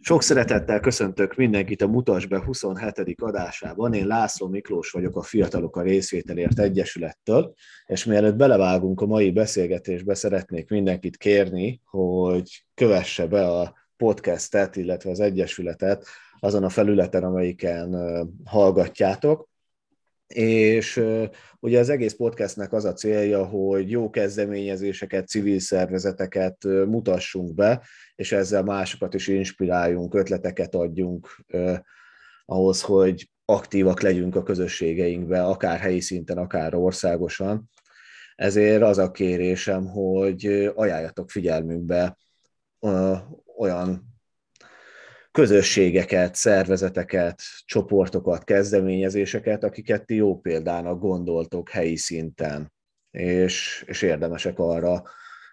Sok szeretettel köszöntök mindenkit a Mutas be 27. adásában. Én László Miklós vagyok a Fiatalok a Részvételért Egyesülettől, és mielőtt belevágunk a mai beszélgetésbe, szeretnék mindenkit kérni, hogy kövesse be a podcastet, illetve az Egyesületet azon a felületen, amelyiken hallgatjátok és ugye az egész podcastnek az a célja, hogy jó kezdeményezéseket, civil szervezeteket mutassunk be, és ezzel másokat is inspiráljunk, ötleteket adjunk ahhoz, hogy aktívak legyünk a közösségeinkbe, akár helyi szinten, akár országosan. Ezért az a kérésem, hogy ajánljatok figyelmünkbe olyan közösségeket, szervezeteket, csoportokat, kezdeményezéseket, akiket ti jó példának gondoltok helyi szinten, és, és érdemesek arra,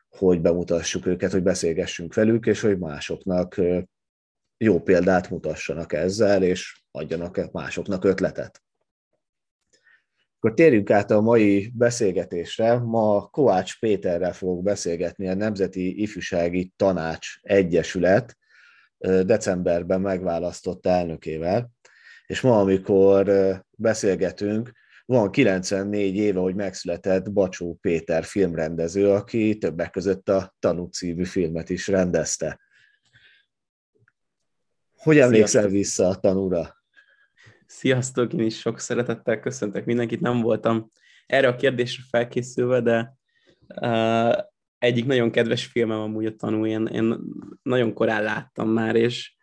hogy bemutassuk őket, hogy beszélgessünk velük, és hogy másoknak jó példát mutassanak ezzel, és adjanak másoknak ötletet. Akkor térjünk át a mai beszélgetésre. Ma Kovács Péterrel fogok beszélgetni a Nemzeti Ifjúsági Tanács Egyesület decemberben megválasztott elnökével, és ma, amikor beszélgetünk, van 94 éve, hogy megszületett Bacsó Péter filmrendező, aki többek között a Tanú című filmet is rendezte. Hogy emlékszel Sziasztok. vissza a tanúra? Sziasztok, én is sok szeretettel köszöntök mindenkit. Nem voltam erre a kérdésre felkészülve, de egyik nagyon kedves filmem amúgy a tanú, én, én nagyon korán láttam már, és,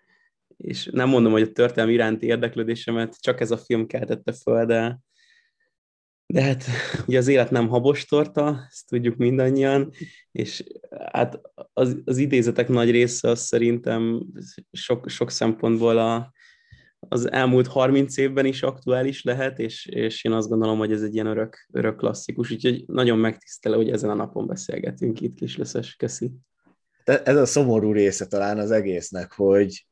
és nem mondom, hogy a történelmi iránti érdeklődésemet csak ez a film keltette föl, de, de hát ugye az élet nem habostorta, ezt tudjuk mindannyian, és hát az, az idézetek nagy része az szerintem sok, sok szempontból a, az elmúlt 30 évben is aktuális lehet, és, és én azt gondolom, hogy ez egy ilyen örök, örök klasszikus, úgyhogy nagyon megtisztelő, hogy ezen a napon beszélgetünk itt, kis leszes, köszi. Ez a szomorú része talán az egésznek, hogy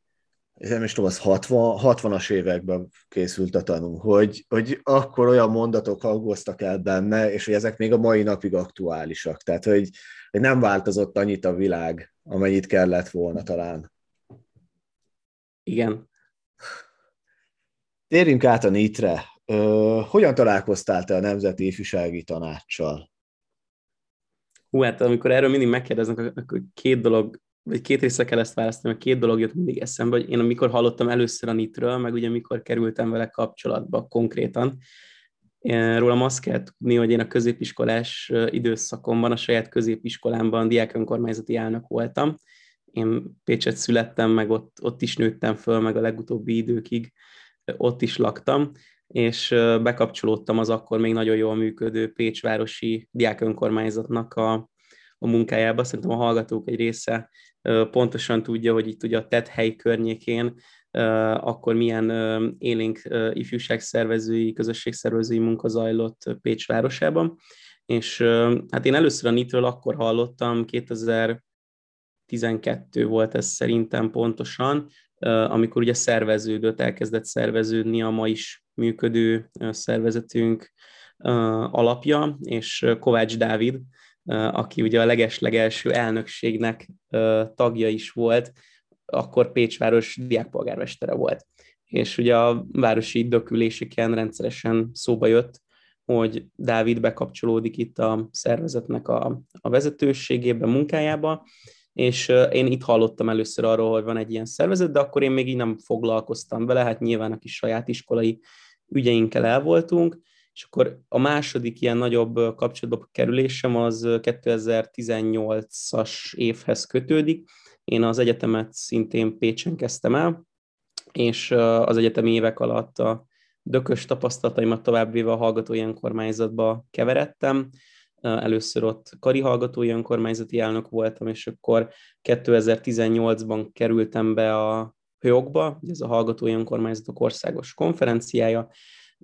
nem is tudom, az 60, 60-as években készült a tanú, hogy, hogy akkor olyan mondatok hangoztak el benne, és hogy ezek még a mai napig aktuálisak. Tehát, hogy, hogy nem változott annyit a világ, amennyit kellett volna talán. Igen, Térjünk át a NIT-re. Hogyan találkoztál te a Nemzeti Ifjúsági Tanácssal? Hú, hát amikor erről mindig megkérdeznek, akkor két dolog, vagy két részre kell ezt választani, mert két dolog jött mindig eszembe, hogy én amikor hallottam először a NIT-ről, meg ugye mikor kerültem vele kapcsolatba konkrétan, Rólam azt kell tudni, hogy én a középiskolás időszakomban, a saját középiskolámban diák önkormányzati elnök voltam. Én Pécset születtem, meg ott, ott is nőttem föl, meg a legutóbbi időkig ott is laktam, és bekapcsolódtam az akkor még nagyon jól működő Pécsvárosi diák önkormányzatnak a, a munkájába. Szerintem a hallgatók egy része pontosan tudja, hogy itt ugye a TED környékén akkor milyen élénk ifjúságszervezői, közösségszervezői munka zajlott Pécs városában. És hát én először a NIT-ről akkor hallottam, 2012 volt ez szerintem pontosan, amikor ugye szerveződött, elkezdett szerveződni a ma is működő szervezetünk alapja, és Kovács Dávid, aki ugye a legeslegelső elnökségnek tagja is volt, akkor Pécsváros diákpolgármestere volt. És ugye a városi döküléseken rendszeresen szóba jött, hogy Dávid bekapcsolódik itt a szervezetnek a, a vezetőségébe, munkájába, és én itt hallottam először arról, hogy van egy ilyen szervezet, de akkor én még így nem foglalkoztam vele, hát nyilván a kis saját iskolai ügyeinkkel el voltunk, és akkor a második ilyen nagyobb kapcsolatba kerülésem az 2018-as évhez kötődik. Én az egyetemet szintén Pécsen kezdtem el, és az egyetemi évek alatt a dökös tapasztalataimat továbbvéve a hallgatói önkormányzatba keveredtem, Először ott kari hallgatói önkormányzati elnök voltam, és akkor 2018-ban kerültem be a HÖOG-ba, ez a Hallgatói Önkormányzatok Országos Konferenciája,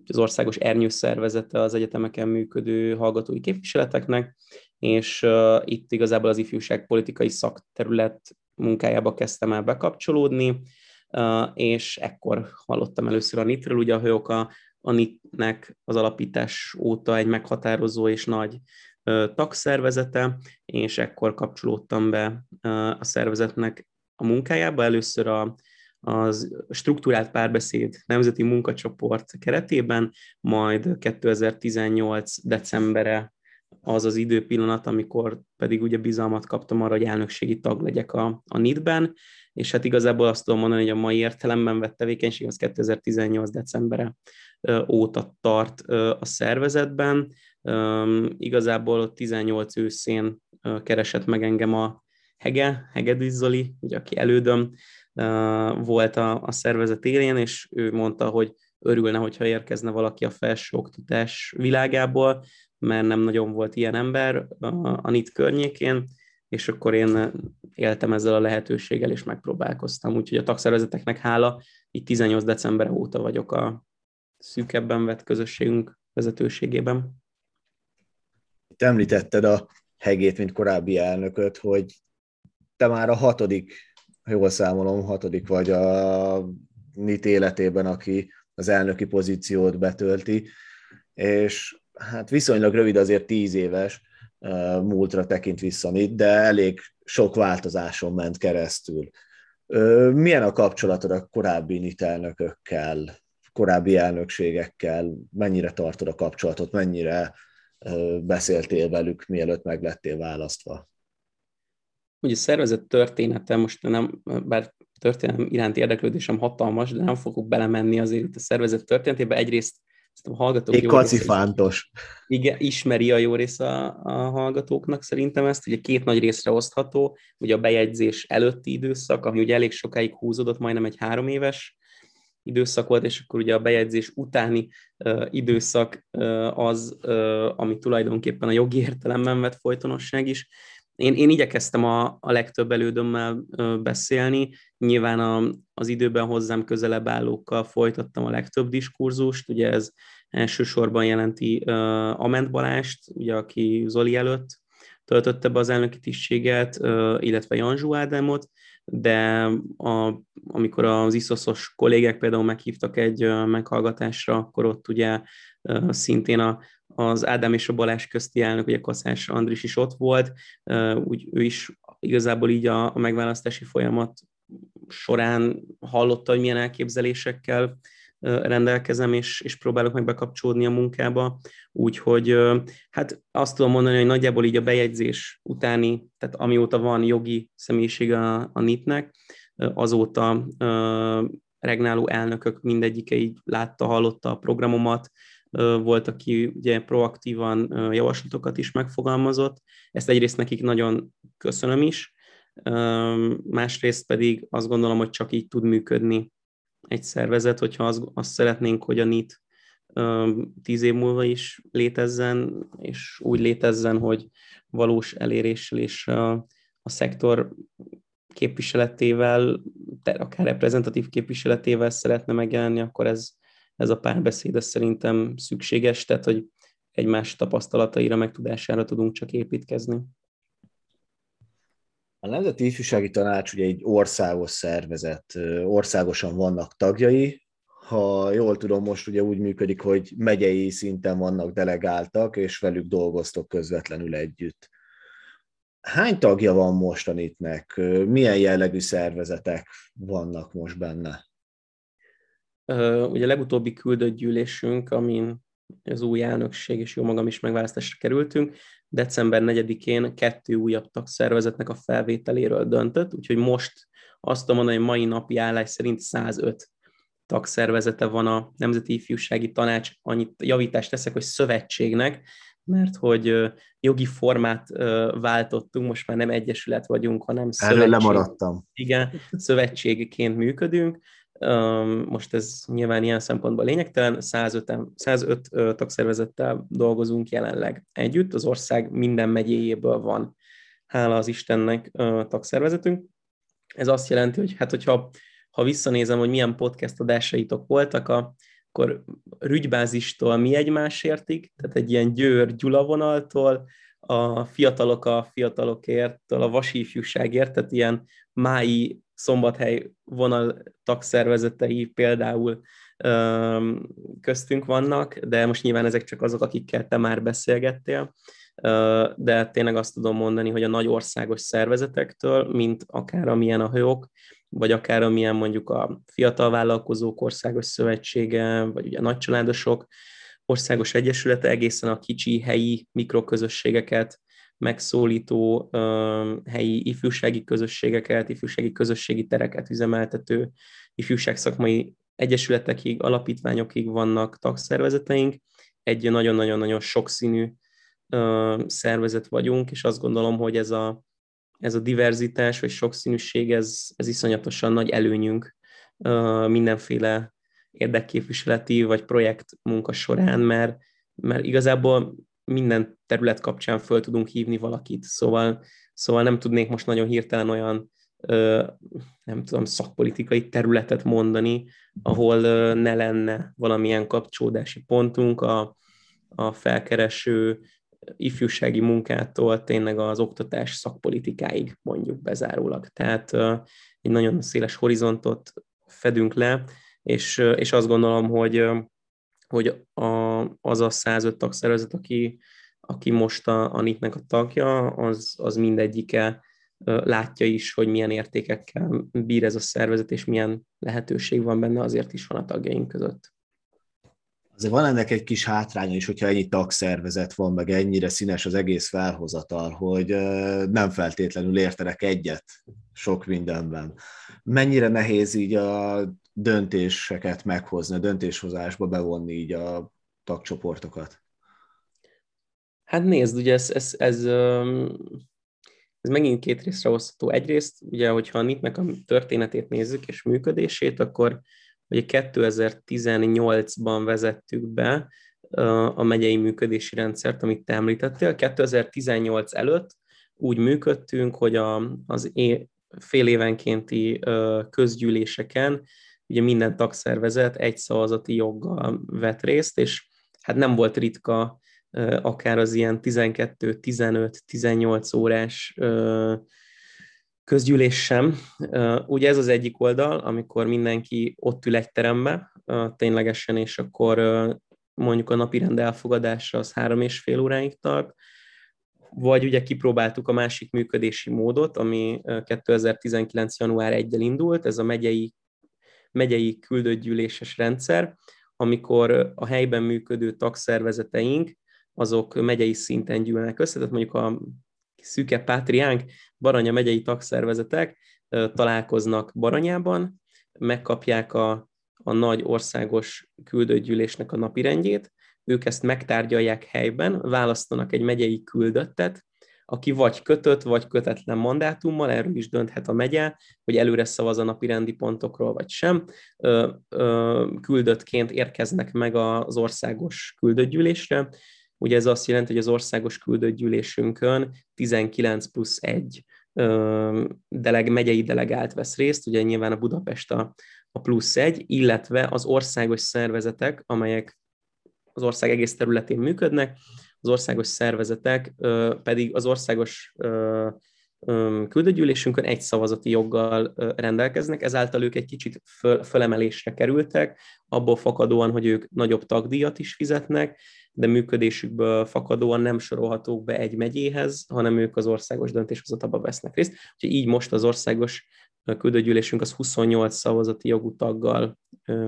az országos ernyő szervezete az egyetemeken működő hallgatói képviseleteknek, és uh, itt igazából az ifjúság politikai szakterület munkájába kezdtem el bekapcsolódni, uh, és ekkor hallottam először a NIT-ről, ugye a HÖOK a, a NIT-nek az alapítás óta egy meghatározó és nagy tagszervezete, és ekkor kapcsolódtam be a szervezetnek a munkájába. Először a az struktúrált párbeszéd nemzeti munkacsoport keretében, majd 2018 decembere az az időpillanat, amikor pedig ugye bizalmat kaptam arra, hogy elnökségi tag legyek a, a NIT-ben, és hát igazából azt tudom mondani, hogy a mai értelemben vett tevékenység az 2018 decembere óta tart a szervezetben. Igazából 18 őszén keresett meg engem a Hege, Hegedűs Zoli, ugye, aki elődöm volt a, a szervezet élén, és ő mondta, hogy örülne, hogyha érkezne valaki a felsőoktatás világából, mert nem nagyon volt ilyen ember a NIT környékén, és akkor én éltem ezzel a lehetőséggel, és megpróbálkoztam. Úgyhogy a tagszervezeteknek hála, így 18 december óta vagyok a szűkebben vett közösségünk vezetőségében. Te említetted a Hegét, mint korábbi elnököt, hogy te már a hatodik, jól számolom, hatodik vagy a NIT életében, aki az elnöki pozíciót betölti, és hát viszonylag rövid, azért tíz éves múltra tekint vissza de elég sok változáson ment keresztül. Milyen a kapcsolatod a korábbi NIT elnökökkel, korábbi elnökségekkel, mennyire tartod a kapcsolatot, mennyire beszéltél velük, mielőtt meglettél választva? Ugye a szervezet története, most nem, bár történelem iránti érdeklődésem hatalmas, de nem fogok belemenni azért itt a szervezet történetébe. Egyrészt a hallgatók kacifántos. Igen, ismeri a jó rész a, a hallgatóknak szerintem ezt. Ugye két nagy részre osztható, ugye a bejegyzés előtti időszak, ami ugye elég sokáig húzódott, majdnem egy három éves időszak volt, és akkor ugye a bejegyzés utáni uh, időszak uh, az, uh, ami tulajdonképpen a jogi értelemben vett folytonosság is. Én, én igyekeztem a, a legtöbb elődömmel uh, beszélni, nyilván a, az időben hozzám közelebb állókkal folytattam a legtöbb diskurzust, ugye ez elsősorban jelenti uh, Ament Balást, ugye, aki Zoli előtt töltötte be az elnöki tisztséget, uh, illetve Janzsú Ádámot, de a, amikor az iszoszos kollégák például meghívtak egy meghallgatásra, akkor ott ugye szintén a, az Ádám és a Balázs közti elnök, ugye Kaszás Andris is ott volt, úgy ő is igazából így a, a megválasztási folyamat során hallotta, hogy milyen elképzelésekkel rendelkezem, és, és próbálok meg bekapcsolódni a munkába. Úgyhogy hát azt tudom mondani, hogy nagyjából így a bejegyzés utáni, tehát amióta van jogi személyiség a, a NIT-nek, azóta regnáló elnökök mindegyike így látta, hallotta a programomat, volt, aki ugye proaktívan javaslatokat is megfogalmazott. Ezt egyrészt nekik nagyon köszönöm is, másrészt pedig azt gondolom, hogy csak így tud működni egy szervezet, hogyha azt, azt szeretnénk, hogy a NIT tíz év múlva is létezzen, és úgy létezzen, hogy valós eléréssel és a, a szektor képviseletével, akár reprezentatív képviseletével szeretne megjelenni, akkor ez, ez a párbeszéd ez szerintem szükséges, tehát hogy egymás tapasztalataira, meg tudására tudunk csak építkezni. A Nemzeti Ifjúsági Tanács ugye egy országos szervezet, országosan vannak tagjai, ha jól tudom, most ugye úgy működik, hogy megyei szinten vannak delegáltak, és velük dolgoztok közvetlenül együtt. Hány tagja van most a NIT-nek? Milyen jellegű szervezetek vannak most benne? Ugye a legutóbbi küldött gyűlésünk, amin az új elnökség és jó magam is megválasztásra kerültünk, december 4-én kettő újabb tagszervezetnek a felvételéről döntött, úgyhogy most azt tudom mondani, hogy mai napi állás szerint 105 tagszervezete van a Nemzeti Ifjúsági Tanács, annyit javítást teszek, hogy szövetségnek, mert hogy jogi formát váltottunk, most már nem egyesület vagyunk, hanem szövetség. Erről lemaradtam. Igen, szövetségként működünk, most ez nyilván ilyen szempontból lényegtelen, 105, 105 tagszervezettel dolgozunk jelenleg együtt, az ország minden megyéjéből van, hála az Istennek tagszervezetünk. Ez azt jelenti, hogy hát hogyha ha visszanézem, hogy milyen podcast adásaitok voltak, a, akkor rügybázistól mi egymásértig, tehát egy ilyen győr-gyula vonaltól, a fiatalok a fiatalokért, a vasifjúságért, tehát ilyen mái szombathely vonal tagszervezetei például köztünk vannak, de most nyilván ezek csak azok, akikkel te már beszélgettél. de tényleg azt tudom mondani, hogy a nagy országos szervezetektől, mint akár amilyen a hőok, vagy akár amilyen mondjuk a Fiatal Vállalkozók Országos Szövetsége, vagy ugye a nagycsaládosok országos egyesülete egészen a kicsi helyi mikroközösségeket megszólító helyi ifjúsági közösségeket, ifjúsági közösségi tereket üzemeltető ifjúságszakmai egyesületekig, alapítványokig vannak tagszervezeteink. Egy nagyon-nagyon-nagyon sokszínű szervezet vagyunk, és azt gondolom, hogy ez a, ez a diverzitás vagy sokszínűség, ez, ez iszonyatosan nagy előnyünk mindenféle érdekképviseleti vagy projekt munka során, mert, mert igazából minden terület kapcsán föl tudunk hívni valakit, szóval, szóval nem tudnék most nagyon hirtelen olyan nem tudom, szakpolitikai területet mondani, ahol ne lenne valamilyen kapcsolódási pontunk a, a felkereső ifjúsági munkától tényleg az oktatás szakpolitikáig mondjuk bezárólag. Tehát egy nagyon széles horizontot fedünk le, és, és azt gondolom, hogy, hogy a, az a 105 tagszervezet, aki, aki most a, a NIT-nek a tagja, az, az mindegyike látja is, hogy milyen értékekkel bír ez a szervezet, és milyen lehetőség van benne, azért is van a tagjaink között. Azért van ennek egy kis hátránya is, hogyha ennyi tagszervezet van, meg ennyire színes az egész felhozatal, hogy nem feltétlenül értenek egyet sok mindenben. Mennyire nehéz így a döntéseket meghozni, a döntéshozásba bevonni így a tagcsoportokat? Hát nézd, ugye ez, ez, ez, ez megint két részre osztható. Egyrészt, ugye, hogyha a NIT-nek a történetét nézzük és működését, akkor ugye 2018-ban vezettük be a megyei működési rendszert, amit te említettél. 2018 előtt úgy működtünk, hogy a, az é, fél évenkénti közgyűléseken ugye minden tagszervezet egy szavazati joggal vett részt, és hát nem volt ritka akár az ilyen 12, 15, 18 órás közgyűlés sem. Ugye ez az egyik oldal, amikor mindenki ott ül egy terembe ténylegesen, és akkor mondjuk a napi rend elfogadása az három és fél óráig tart, vagy ugye kipróbáltuk a másik működési módot, ami 2019. január 1-el indult, ez a megyei, megyei küldőgyűléses rendszer, amikor a helyben működő tagszervezeteink azok megyei szinten gyűlnek össze, tehát mondjuk a szűke pátriánk, Baranya megyei tagszervezetek találkoznak Baranyában, megkapják a, a nagy országos küldőgyűlésnek a napirendjét, ők ezt megtárgyalják helyben, választanak egy megyei küldöttet, aki vagy kötött, vagy kötetlen mandátummal, erről is dönthet a megye, hogy előre szavaz a napi pontokról, vagy sem, küldöttként érkeznek meg az országos küldöttgyűlésre, Ugye ez azt jelenti, hogy az országos küldőgyűlésünkön 19 plusz 1 deleg, megyei delegált vesz részt, ugye nyilván a Budapest a, a plusz egy, illetve az országos szervezetek, amelyek az ország egész területén működnek, az országos szervezetek pedig az országos küldőgyűlésünkön egy szavazati joggal rendelkeznek, ezáltal ők egy kicsit föl, fölemelésre kerültek, abból fakadóan, hogy ők nagyobb tagdíjat is fizetnek, de működésükből fakadóan nem sorolhatók be egy megyéhez, hanem ők az országos döntéshozatalba vesznek részt. Úgyhogy így most az országos küldőgyűlésünk az 28 szavazati jogú taggal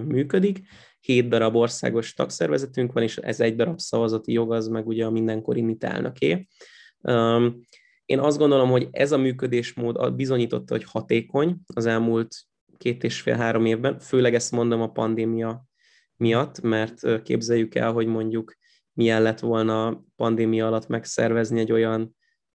működik, 7 darab országos tagszervezetünk van, és ez egy darab szavazati jog, az meg ugye a mindenkori MIT elnöké. Én azt gondolom, hogy ez a működésmód bizonyította, hogy hatékony az elmúlt két és fél-három évben, főleg ezt mondom a pandémia miatt, mert képzeljük el, hogy mondjuk milyen lett volna pandémia alatt megszervezni egy olyan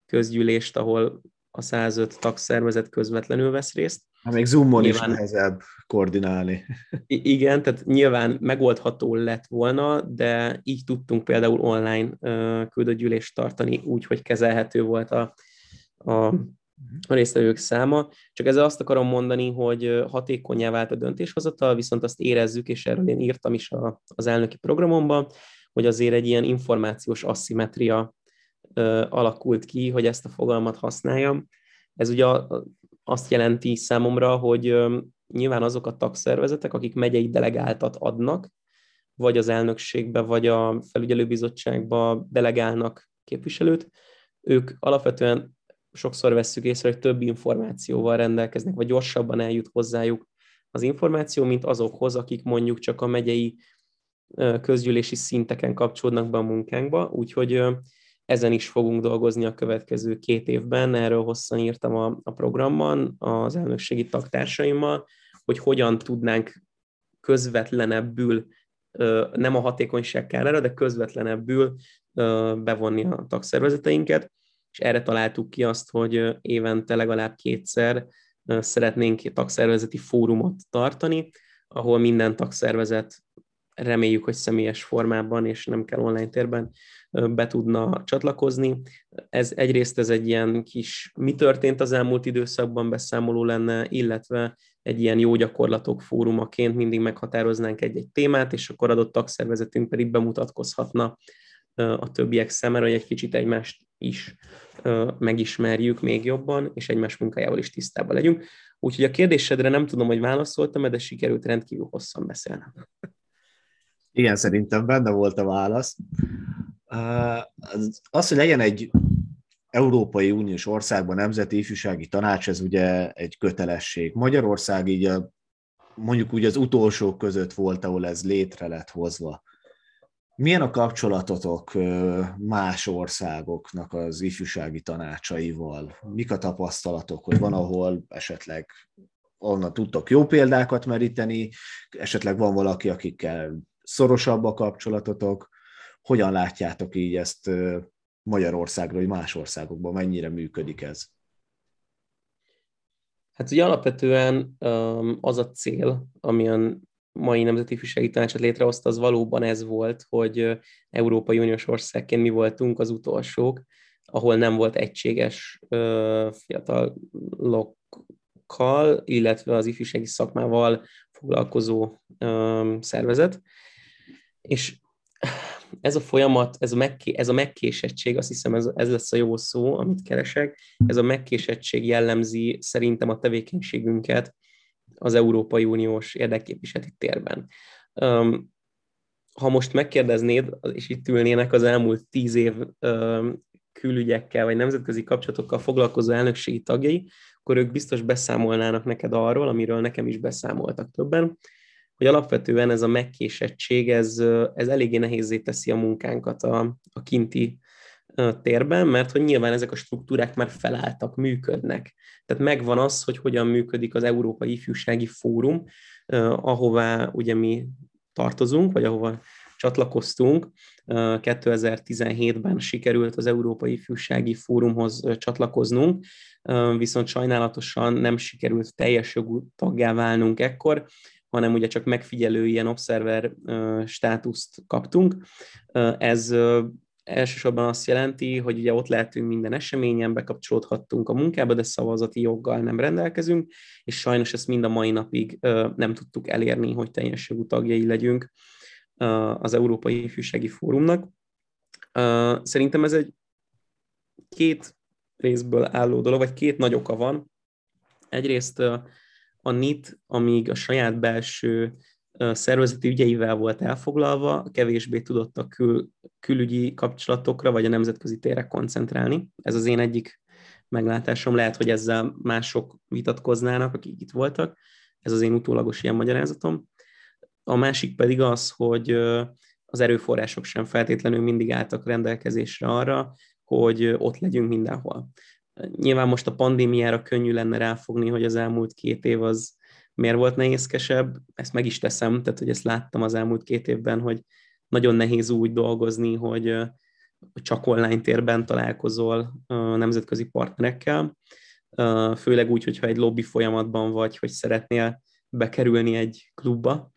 közgyűlést, ahol a 105 tagszervezet közvetlenül vesz részt. Hát még Zoomon nyilván, is nehezebb koordinálni. Igen, tehát nyilván megoldható lett volna, de így tudtunk például online küldőgyűlést tartani úgy, hogy kezelhető volt a, a, a résztvevők száma. Csak ezzel azt akarom mondani, hogy hatékonyá vált a döntéshozatal, viszont azt érezzük, és erről én írtam is a, az elnöki programomban, hogy azért egy ilyen információs asszimetria alakult ki, hogy ezt a fogalmat használjam. Ez ugye azt jelenti számomra, hogy nyilván azok a tagszervezetek, akik megyei delegáltat adnak, vagy az elnökségbe, vagy a felügyelőbizottságba delegálnak képviselőt. Ők alapvetően sokszor vesszük észre, hogy több információval rendelkeznek, vagy gyorsabban eljut hozzájuk az információ, mint azokhoz, akik mondjuk csak a megyei közgyűlési szinteken kapcsolódnak be a munkánkba, úgyhogy ezen is fogunk dolgozni a következő két évben, erről hosszan írtam a, a programban az elnökségi tagtársaimmal, hogy hogyan tudnánk közvetlenebbül, nem a hatékonyság kárára, de közvetlenebbül bevonni a tagszervezeteinket, és erre találtuk ki azt, hogy évente legalább kétszer szeretnénk tagszervezeti fórumot tartani, ahol minden tagszervezet reméljük, hogy személyes formában és nem kell online térben be tudna csatlakozni. Ez egyrészt ez egy ilyen kis mi történt az elmúlt időszakban beszámoló lenne, illetve egy ilyen jó gyakorlatok fórumaként mindig meghatároznánk egy-egy témát, és akkor adott tagszervezetünk pedig bemutatkozhatna a többiek szemére, hogy egy kicsit egymást is megismerjük még jobban, és egymás munkájával is tisztában legyünk. Úgyhogy a kérdésedre nem tudom, hogy válaszoltam, de sikerült rendkívül hosszan beszélnem. Igen, szerintem benne volt a válasz. Az, hogy legyen egy Európai Uniós országban nemzeti ifjúsági tanács, ez ugye egy kötelesség. Magyarország így a, mondjuk úgy az utolsók között volt, ahol ez létre lett hozva. Milyen a kapcsolatotok más országoknak az ifjúsági tanácsaival? Mik a tapasztalatok, hogy van, ahol esetleg onnan tudtok jó példákat meríteni, esetleg van valaki, akikkel szorosabb a kapcsolatotok, hogyan látjátok így ezt Magyarországra, vagy más országokban, mennyire működik ez? Hát ugye alapvetően az a cél, ami a mai Nemzeti Ifjúsági Tanácsot létrehozta, az valóban ez volt, hogy Európai Uniós országként mi voltunk az utolsók, ahol nem volt egységes fiatalokkal, illetve az ifjúsági szakmával foglalkozó szervezet. És ez a folyamat, ez a, megké, ez a megkésettség, azt hiszem ez, ez lesz a jó szó, amit keresek, ez a megkésettség jellemzi szerintem a tevékenységünket az Európai Uniós érdekképviseleti térben. Um, ha most megkérdeznéd, és itt ülnének az elmúlt tíz év um, külügyekkel vagy nemzetközi kapcsolatokkal foglalkozó elnökségi tagjai, akkor ők biztos beszámolnának neked arról, amiről nekem is beszámoltak többen, hogy alapvetően ez a megkésettség, ez, ez eléggé nehézé teszi a munkánkat a, a kinti térben, mert hogy nyilván ezek a struktúrák már felálltak, működnek. Tehát megvan az, hogy hogyan működik az Európai Ifjúsági Fórum, ahová ugye mi tartozunk, vagy ahova csatlakoztunk. 2017-ben sikerült az Európai Ifjúsági Fórumhoz csatlakoznunk, viszont sajnálatosan nem sikerült teljes jogú taggá válnunk ekkor, hanem ugye csak megfigyelő ilyen observer státuszt kaptunk. Ez elsősorban azt jelenti, hogy ugye ott lehetünk minden eseményen, bekapcsolódhattunk a munkába, de szavazati joggal nem rendelkezünk, és sajnos ezt mind a mai napig nem tudtuk elérni, hogy teljes jogú tagjai legyünk az Európai Ifjúsági Fórumnak. Szerintem ez egy két részből álló dolog, vagy két nagy oka van. Egyrészt a NIT, amíg a saját belső szervezeti ügyeivel volt elfoglalva, kevésbé tudott a kül, külügyi kapcsolatokra vagy a nemzetközi térre koncentrálni. Ez az én egyik meglátásom. Lehet, hogy ezzel mások vitatkoznának, akik itt voltak. Ez az én utólagos ilyen magyarázatom. A másik pedig az, hogy az erőforrások sem feltétlenül mindig álltak rendelkezésre arra, hogy ott legyünk mindenhol. Nyilván most a pandémiára könnyű lenne ráfogni, hogy az elmúlt két év az miért volt nehézkesebb, ezt meg is teszem, tehát hogy ezt láttam az elmúlt két évben, hogy nagyon nehéz úgy dolgozni, hogy csak online térben találkozol nemzetközi partnerekkel, főleg úgy, hogyha egy lobby folyamatban vagy, hogy szeretnél bekerülni egy klubba.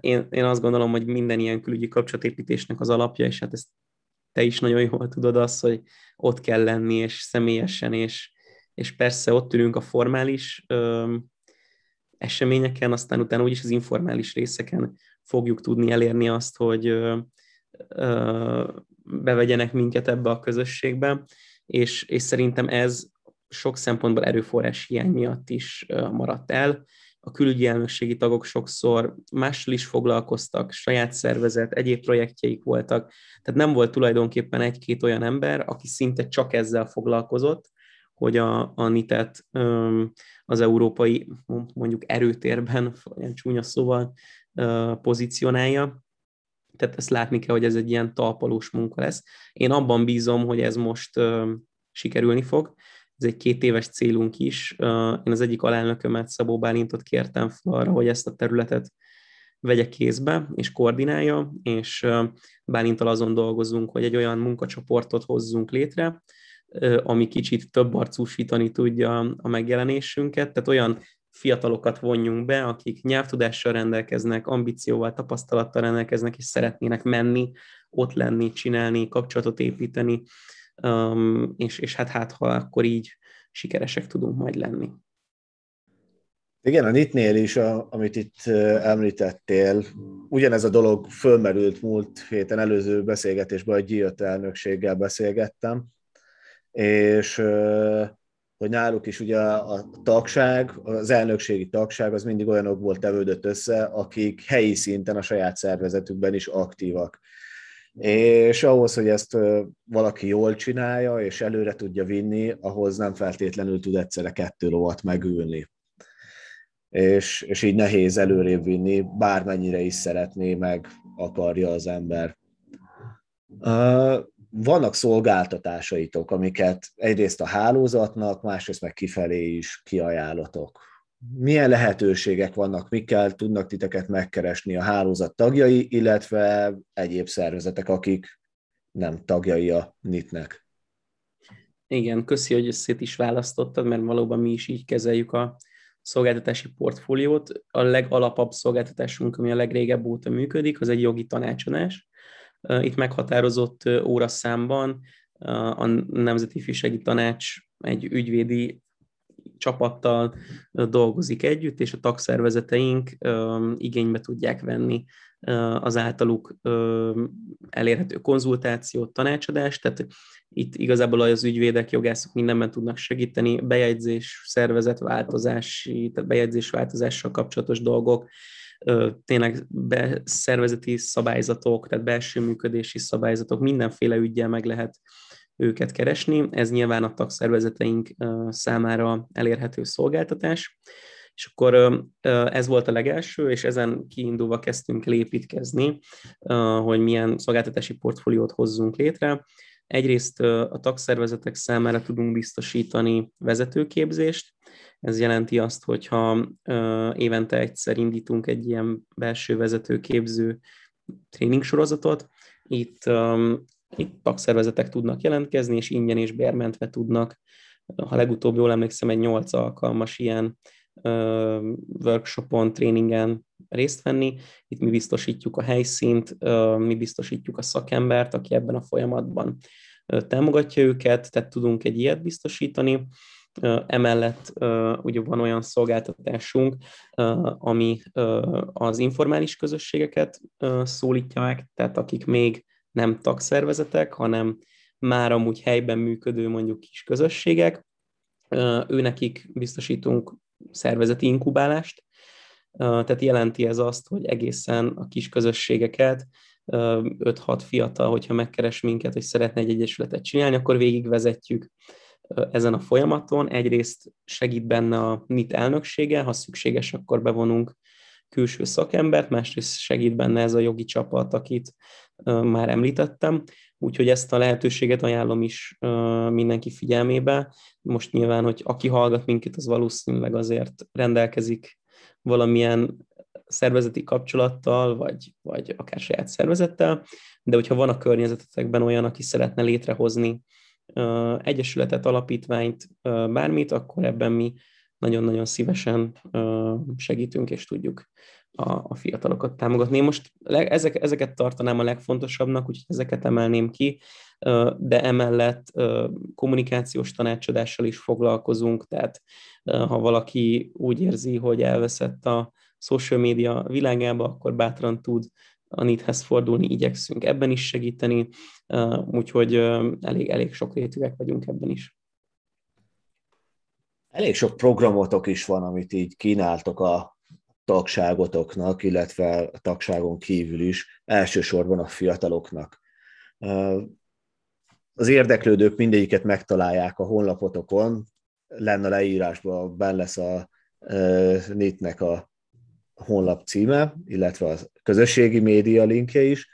Én, én azt gondolom, hogy minden ilyen külügyi kapcsolatépítésnek az alapja, és hát ezt te is nagyon jól tudod azt, hogy ott kell lenni, és személyesen, és, és persze ott ülünk a formális ö, eseményeken, aztán utána úgyis az informális részeken fogjuk tudni elérni azt, hogy ö, ö, bevegyenek minket ebbe a közösségbe, és, és szerintem ez sok szempontból erőforrás hiány miatt is maradt el. A külügyi elnökségi tagok sokszor mással is foglalkoztak, saját szervezet, egyéb projektjeik voltak, tehát nem volt tulajdonképpen egy-két olyan ember, aki szinte csak ezzel foglalkozott, hogy a, a NIT-et az európai mondjuk erőtérben, olyan csúnya szóval pozícionálja. Tehát ezt látni kell, hogy ez egy ilyen talpalós munka lesz. Én abban bízom, hogy ez most sikerülni fog. Ez egy két éves célunk is. Én az egyik alelnökömet, Szabó Bálintot kértem fel arra, hogy ezt a területet vegye kézbe és koordinálja, és Bálintal azon dolgozunk, hogy egy olyan munkacsoportot hozzunk létre, ami kicsit több arcúsítani tudja a megjelenésünket, tehát olyan fiatalokat vonjunk be, akik nyelvtudással rendelkeznek, ambícióval, tapasztalattal rendelkeznek, és szeretnének menni, ott lenni, csinálni, kapcsolatot építeni, és, és hát, hát ha akkor így sikeresek tudunk majd lenni. Igen, a NIT-nél is, a, amit itt említettél, ugyanez a dolog fölmerült múlt héten előző beszélgetésben, a GIOT elnökséggel beszélgettem, és hogy náluk is ugye a tagság, az elnökségi tagság az mindig olyanokból tevődött össze, akik helyi szinten a saját szervezetükben is aktívak. És ahhoz, hogy ezt valaki jól csinálja, és előre tudja vinni, ahhoz nem feltétlenül tud egyszerre kettő lovat megülni. És, és így nehéz előrébb vinni, bármennyire is szeretné, meg akarja az ember vannak szolgáltatásaitok, amiket egyrészt a hálózatnak, másrészt meg kifelé is kiajánlatok. Milyen lehetőségek vannak, mikkel tudnak titeket megkeresni a hálózat tagjai, illetve egyéb szervezetek, akik nem tagjai a NIT-nek? Igen, köszi, hogy szét is választottad, mert valóban mi is így kezeljük a szolgáltatási portfóliót. A legalapabb szolgáltatásunk, ami a legrégebb óta működik, az egy jogi tanácsadás itt meghatározott óraszámban a Nemzeti Ifjúsági Tanács egy ügyvédi csapattal dolgozik együtt, és a tagszervezeteink igénybe tudják venni az általuk elérhető konzultációt, tanácsadást, tehát itt igazából az ügyvédek, jogászok mindenben tudnak segíteni, bejegyzés, szervezetváltozási, tehát bejegyzés változással kapcsolatos dolgok, tényleg be, szervezeti szabályzatok, tehát belső működési szabályzatok, mindenféle ügyel meg lehet őket keresni. Ez nyilván a tagszervezeteink számára elérhető szolgáltatás. És akkor ez volt a legelső, és ezen kiindulva kezdtünk lépítkezni, hogy milyen szolgáltatási portfóliót hozzunk létre. Egyrészt a tagszervezetek számára tudunk biztosítani vezetőképzést, ez jelenti azt, hogyha évente egyszer indítunk egy ilyen belső vezetőképző tréning sorozatot, itt, itt tagszervezetek tudnak jelentkezni, és ingyen és bérmentve tudnak, ha legutóbb jól emlékszem, egy nyolc alkalmas ilyen workshopon, tréningen részt venni. Itt mi biztosítjuk a helyszínt, mi biztosítjuk a szakembert, aki ebben a folyamatban támogatja őket, tehát tudunk egy ilyet biztosítani. Emellett ugye van olyan szolgáltatásunk, ami az informális közösségeket szólítja meg, tehát akik még nem tagszervezetek, hanem már amúgy helyben működő mondjuk kis közösségek, őnekik biztosítunk szervezeti inkubálást, tehát jelenti ez azt, hogy egészen a kis közösségeket 5-6 fiatal, hogyha megkeres minket, hogy szeretne egy egyesületet csinálni, akkor végigvezetjük ezen a folyamaton. Egyrészt segít benne a NIT elnöksége, ha szükséges, akkor bevonunk külső szakembert, másrészt segít benne ez a jogi csapat, akit már említettem, úgyhogy ezt a lehetőséget ajánlom is mindenki figyelmébe. Most nyilván, hogy aki hallgat minket, az valószínűleg azért rendelkezik valamilyen szervezeti kapcsolattal, vagy, vagy akár saját szervezettel, de hogyha van a környezetetekben olyan, aki szeretne létrehozni egyesületet, alapítványt, bármit, akkor ebben mi nagyon-nagyon szívesen segítünk és tudjuk a, a fiatalokat támogatni. Én most ezek, ezeket tartanám a legfontosabbnak, úgyhogy ezeket emelném ki, de emellett kommunikációs tanácsadással is foglalkozunk, tehát ha valaki úgy érzi, hogy elveszett a social media világába, akkor bátran tud a NIT-hez fordulni, igyekszünk ebben is segíteni, úgyhogy elég, elég sok rétűek vagyunk ebben is. elég sok programotok is van, amit így kínáltok a tagságotoknak, illetve a tagságon kívül is, elsősorban a fiataloknak. Az érdeklődők mindegyiket megtalálják a honlapotokon, lenne a leírásban, benne lesz a NIT-nek a honlap címe, illetve a közösségi média linkje is.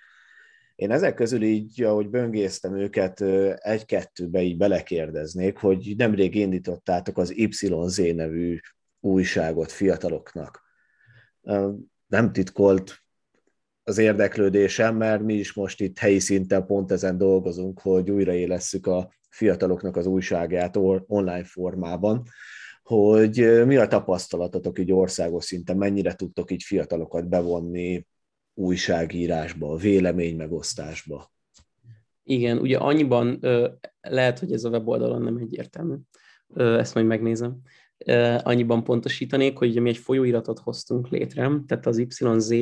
Én ezek közül így, ahogy böngésztem őket, egy-kettőbe így belekérdeznék, hogy nemrég indítottátok az YZ nevű újságot fiataloknak. Nem titkolt az érdeklődésem, mert mi is most itt helyi szinten pont ezen dolgozunk, hogy újraélesszük a fiataloknak az újságát online formában, hogy mi a tapasztalatotok így országos szinten, mennyire tudtok így fiatalokat bevonni újságírásba, véleménymegosztásba? Igen, ugye annyiban lehet, hogy ez a weboldalon nem egyértelmű, ezt majd megnézem. Annyiban pontosítanék, hogy ugye mi egy folyóiratot hoztunk létre, tehát az YZ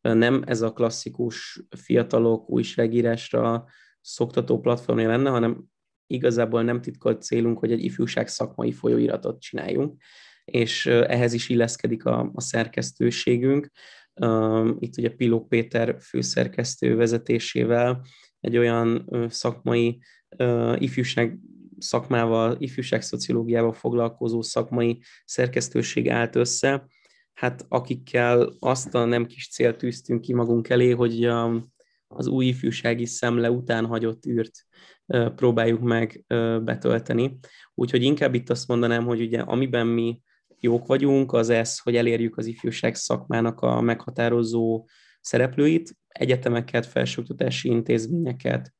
nem ez a klasszikus fiatalok újságírásra szoktató platformja lenne, hanem igazából nem titkolt célunk, hogy egy ifjúság szakmai folyóiratot csináljunk, és ehhez is illeszkedik a, a szerkesztőségünk. Itt ugye Piló Péter főszerkesztő vezetésével egy olyan szakmai ifjúság szakmával, ifjúság szociológiával foglalkozó szakmai szerkesztőség állt össze, hát akikkel azt a nem kis célt tűztünk ki magunk elé, hogy az új ifjúsági szemle után hagyott űrt próbáljuk meg betölteni. Úgyhogy inkább itt azt mondanám, hogy ugye amiben mi jók vagyunk, az ez, hogy elérjük az ifjúság szakmának a meghatározó szereplőit, egyetemeket, felsőoktatási intézményeket,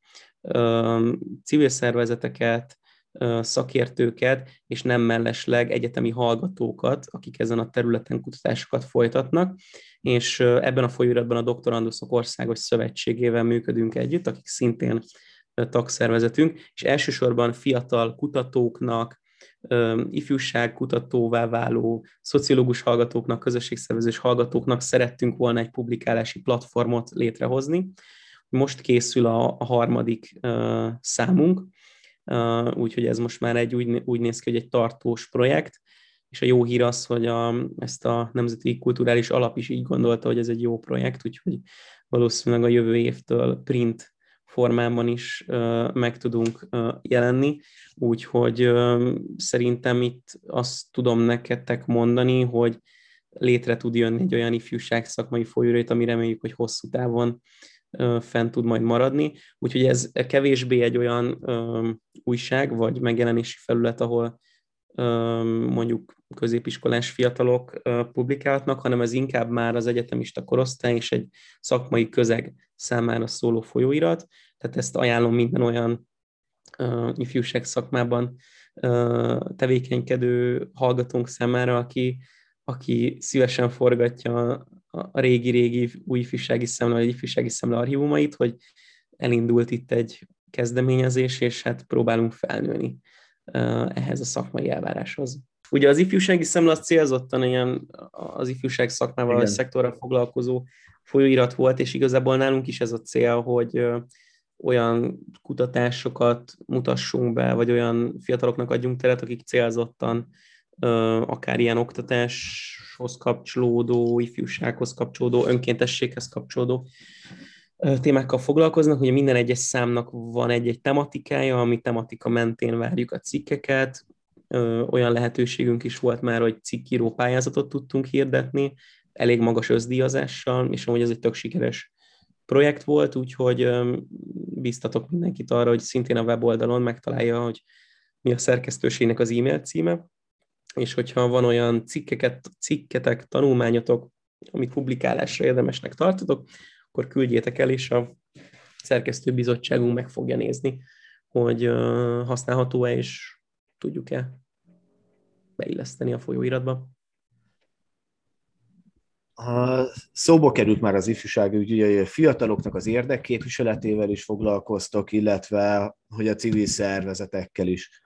civil szervezeteket, szakértőket, és nem mellesleg egyetemi hallgatókat, akik ezen a területen kutatásokat folytatnak, és ebben a folyóiratban a Doktoranduszok Országos Szövetségével működünk együtt, akik szintén tagszervezetünk, és elsősorban fiatal kutatóknak, ifjúságkutatóvá váló szociológus hallgatóknak, közösségszervezős hallgatóknak szerettünk volna egy publikálási platformot létrehozni. Most készül a, a harmadik számunk, úgyhogy ez most már egy úgy, úgy néz ki, hogy egy tartós projekt, és a jó hír az, hogy a, ezt a Nemzeti Kulturális Alap is így gondolta, hogy ez egy jó projekt, úgyhogy valószínűleg a jövő évtől print formában is meg tudunk jelenni, úgyhogy szerintem itt azt tudom nektek mondani, hogy létre tud jönni egy olyan ifjúság szakmai folyóirat, ami reméljük, hogy hosszú távon fent tud majd maradni. Úgyhogy ez kevésbé egy olyan újság vagy megjelenési felület, ahol mondjuk középiskolás fiatalok publikálhatnak, hanem ez inkább már az egyetemista korosztály és egy szakmai közeg számára szóló folyóirat. Tehát ezt ajánlom minden olyan ifjúság szakmában tevékenykedő hallgatónk számára, aki, aki szívesen forgatja a régi-régi új ifjúsági szemle, vagy ifjúsági szemle archívumait, hogy elindult itt egy kezdeményezés, és hát próbálunk felnőni ehhez a szakmai elváráshoz. Ugye az ifjúsági szemle az célzottan ilyen az ifjúság szakmával, vagy szektorral foglalkozó folyóirat volt, és igazából nálunk is ez a cél, hogy olyan kutatásokat mutassunk be, vagy olyan fiataloknak adjunk teret, akik célzottan akár ilyen oktatáshoz kapcsolódó, ifjúsághoz kapcsolódó, önkéntességhez kapcsolódó témákkal foglalkoznak, hogy minden egyes számnak van egy-egy tematikája, ami tematika mentén várjuk a cikkeket, olyan lehetőségünk is volt már, hogy cikkíró pályázatot tudtunk hirdetni, elég magas özdíjazással, és amúgy ez egy tök sikeres projekt volt, úgyhogy biztatok mindenkit arra, hogy szintén a weboldalon megtalálja, hogy mi a szerkesztőségnek az e-mail címe, és hogyha van olyan cikkeket, cikketek, tanulmányotok, amit publikálásra érdemesnek tartotok, akkor küldjétek el, és a szerkesztőbizottságunk meg fogja nézni, hogy használható-e, és tudjuk-e beilleszteni a folyóiratba. A szóba került már az ifjúsági ügy, hogy a fiataloknak az érdekképviseletével is foglalkoztok, illetve hogy a civil szervezetekkel is.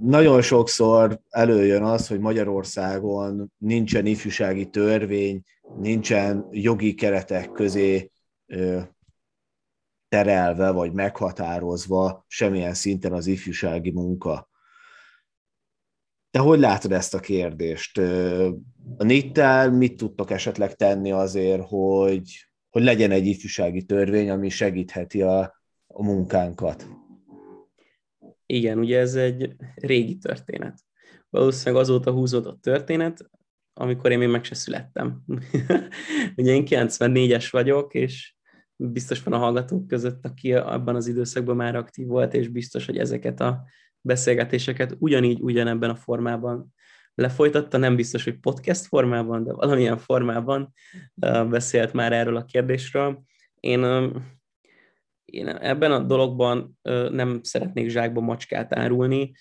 Nagyon sokszor előjön az, hogy Magyarországon nincsen ifjúsági törvény, nincsen jogi keretek közé terelve vagy meghatározva semmilyen szinten az ifjúsági munka. te hogy látod ezt a kérdést? A NIT-tel mit tudtok esetleg tenni azért, hogy, hogy legyen egy ifjúsági törvény, ami segítheti a, a munkánkat? Igen, ugye ez egy régi történet. Valószínűleg azóta húzódott történet, amikor én még meg se születtem. ugye én 94-es vagyok, és biztos van a hallgatók között, aki abban az időszakban már aktív volt, és biztos, hogy ezeket a beszélgetéseket ugyanígy, ugyanebben a formában lefolytatta, nem biztos, hogy podcast formában, de valamilyen formában beszélt már erről a kérdésről. Én, én ebben a dologban nem szeretnék zsákba macskát árulni.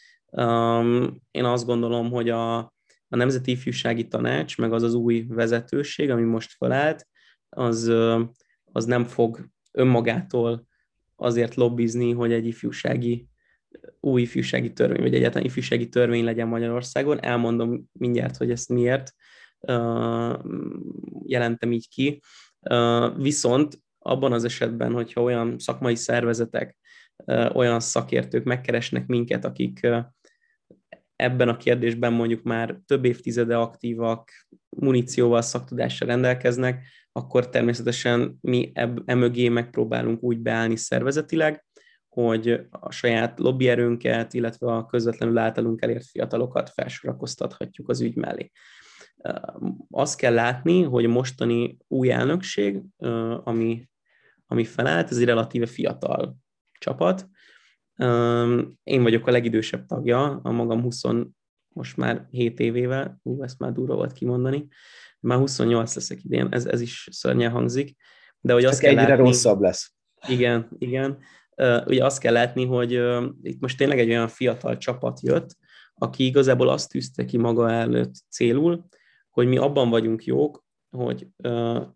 Én azt gondolom, hogy a, a Nemzeti Ifjúsági Tanács, meg az az új vezetőség, ami most felállt, az, az nem fog önmagától azért lobbizni, hogy egy ifjúsági új ifjúsági törvény, vagy egyáltalán ifjúsági törvény legyen Magyarországon. Elmondom mindjárt, hogy ezt miért jelentem így ki. Viszont abban az esetben, hogyha olyan szakmai szervezetek, olyan szakértők megkeresnek minket, akik ebben a kérdésben mondjuk már több évtizede aktívak, munícióval, szaktudással rendelkeznek, akkor természetesen mi emögé megpróbálunk úgy beállni szervezetileg, hogy a saját lobbyerőnket, illetve a közvetlenül általunk elért fiatalokat felsorakoztathatjuk az ügy mellé. Azt kell látni, hogy a mostani új elnökség, ami, ami felállt, ez egy relatíve fiatal csapat. Én vagyok a legidősebb tagja, a magam 20, most már 7 évével, ú, ezt már durva volt kimondani, már 28 leszek idén, ez, ez is szörnyen hangzik, de hogy azt kell egyre látni, rosszabb lesz. Igen, igen ugye azt kell látni, hogy itt most tényleg egy olyan fiatal csapat jött, aki igazából azt tűzte ki maga előtt célul, hogy mi abban vagyunk jók, hogy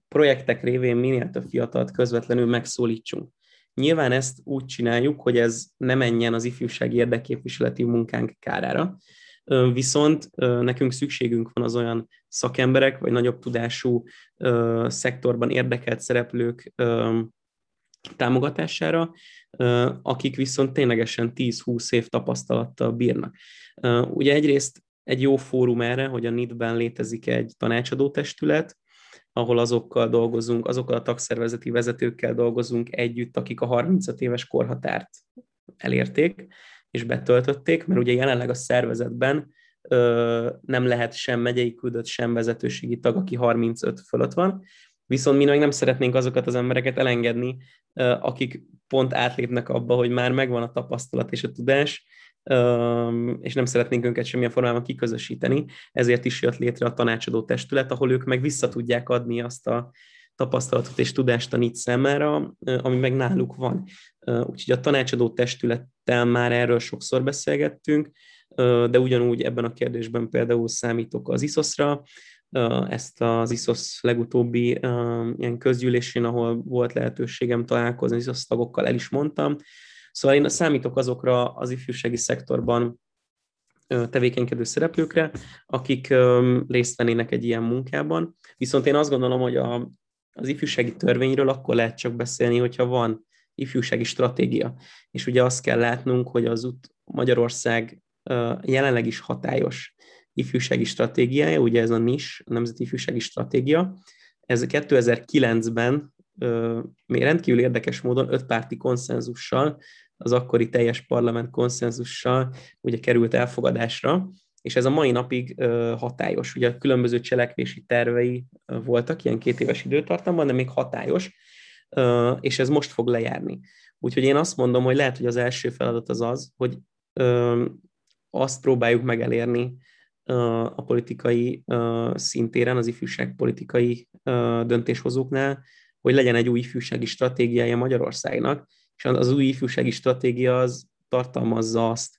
projektek révén minél több fiatalt közvetlenül megszólítsunk. Nyilván ezt úgy csináljuk, hogy ez ne menjen az ifjúsági érdekképviseleti munkánk kárára, viszont nekünk szükségünk van az olyan szakemberek, vagy nagyobb tudású szektorban érdekelt szereplők támogatására, akik viszont ténylegesen 10-20 év tapasztalattal bírnak. Ugye egyrészt egy jó fórum erre, hogy a NIT-ben létezik egy tanácsadó testület, ahol azokkal dolgozunk, azokkal a tagszervezeti vezetőkkel dolgozunk együtt, akik a 35 éves korhatárt elérték és betöltötték, mert ugye jelenleg a szervezetben nem lehet sem megyei küldött, sem vezetőségi tag, aki 35 fölött van, Viszont mi meg nem szeretnénk azokat az embereket elengedni, akik pont átlépnek abba, hogy már megvan a tapasztalat és a tudás, és nem szeretnénk őket semmilyen formában kiközösíteni, ezért is jött létre a tanácsadó testület, ahol ők meg vissza tudják adni azt a tapasztalatot és tudást a NIT számára, ami meg náluk van. Úgyhogy a tanácsadó testülettel már erről sokszor beszélgettünk, de ugyanúgy ebben a kérdésben például számítok az ISOS-ra, ezt az ISOS legutóbbi ilyen közgyűlésén, ahol volt lehetőségem találkozni ISOS tagokkal, el is mondtam. Szóval én számítok azokra az ifjúsági szektorban tevékenykedő szereplőkre, akik részt vennének egy ilyen munkában. Viszont én azt gondolom, hogy a, az ifjúsági törvényről akkor lehet csak beszélni, hogyha van ifjúsági stratégia. És ugye azt kell látnunk, hogy az út Magyarország jelenleg is hatályos ifjúsági stratégiája, ugye ez a NIS, a Nemzeti Ifjúsági Stratégia, ez 2009-ben még rendkívül érdekes módon ötpárti konszenzussal, az akkori teljes parlament konszenzussal ugye került elfogadásra, és ez a mai napig hatályos. Ugye különböző cselekvési tervei voltak ilyen két éves időtartamban, de még hatályos, és ez most fog lejárni. Úgyhogy én azt mondom, hogy lehet, hogy az első feladat az az, hogy azt próbáljuk meg elérni, a politikai szintéren, az ifjúság politikai döntéshozóknál, hogy legyen egy új ifjúsági stratégiája Magyarországnak, és az új ifjúsági stratégia az tartalmazza azt,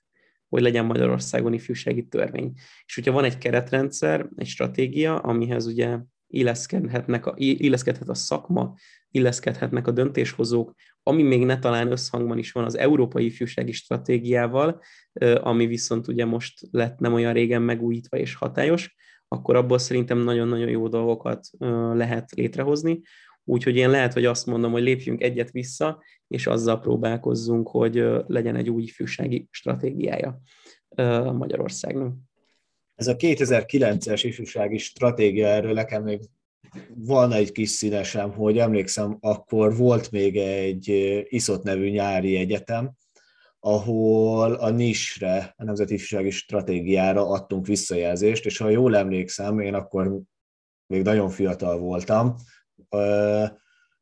hogy legyen Magyarországon ifjúsági törvény. És hogyha van egy keretrendszer, egy stratégia, amihez ugye illeszkedhetnek a, illeszkedhet a szakma, illeszkedhetnek a döntéshozók, ami még ne talán összhangban is van az Európai Ifjúsági Stratégiával, ami viszont ugye most lett nem olyan régen megújítva és hatályos, akkor abból szerintem nagyon-nagyon jó dolgokat lehet létrehozni. Úgyhogy én lehet, hogy azt mondom, hogy lépjünk egyet vissza, és azzal próbálkozzunk, hogy legyen egy új ifjúsági stratégiája Magyarországnak. Ez a 2009-es ifjúsági stratégia, erről nekem még van egy kis színesem, hogy emlékszem, akkor volt még egy ISZOT nevű nyári egyetem, ahol a NIS-re, a Nemzeti Ifjúsági Stratégiára adtunk visszajelzést, és ha jól emlékszem, én akkor még nagyon fiatal voltam,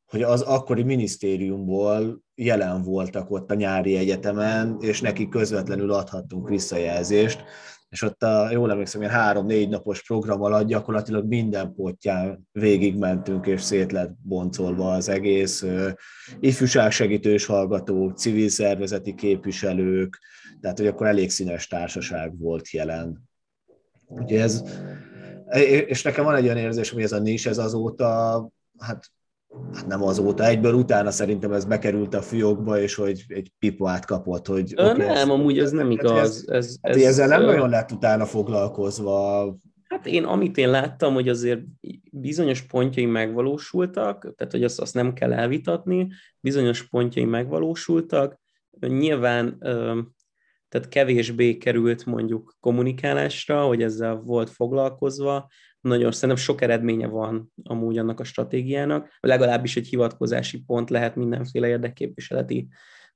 hogy az akkori minisztériumból jelen voltak ott a nyári egyetemen, és neki közvetlenül adhattunk visszajelzést, és ott a, jól emlékszem, ilyen három-négy napos program alatt gyakorlatilag minden pottján végigmentünk, és szét lett boncolva az egész. Ifjúságsegítős hallgatók, civil szervezeti képviselők, tehát hogy akkor elég színes társaság volt jelen. Ugye ez, és nekem van egy olyan érzés, hogy ez a nis, ez azóta, hát hát nem azóta, egyből utána szerintem ez bekerült a fiókba, és hogy egy pipát kapott, hogy... Ö, okay, nem, ez, amúgy ez nem igaz. Ez, ez, hát ez, ezzel nem nagyon lett utána foglalkozva. Hát én, amit én láttam, hogy azért bizonyos pontjai megvalósultak, tehát hogy azt, azt nem kell elvitatni, bizonyos pontjai megvalósultak, nyilván tehát kevésbé került mondjuk kommunikálásra, hogy ezzel volt foglalkozva, nagyon szerintem sok eredménye van amúgy annak a stratégiának, legalábbis egy hivatkozási pont lehet mindenféle érdekképviseleti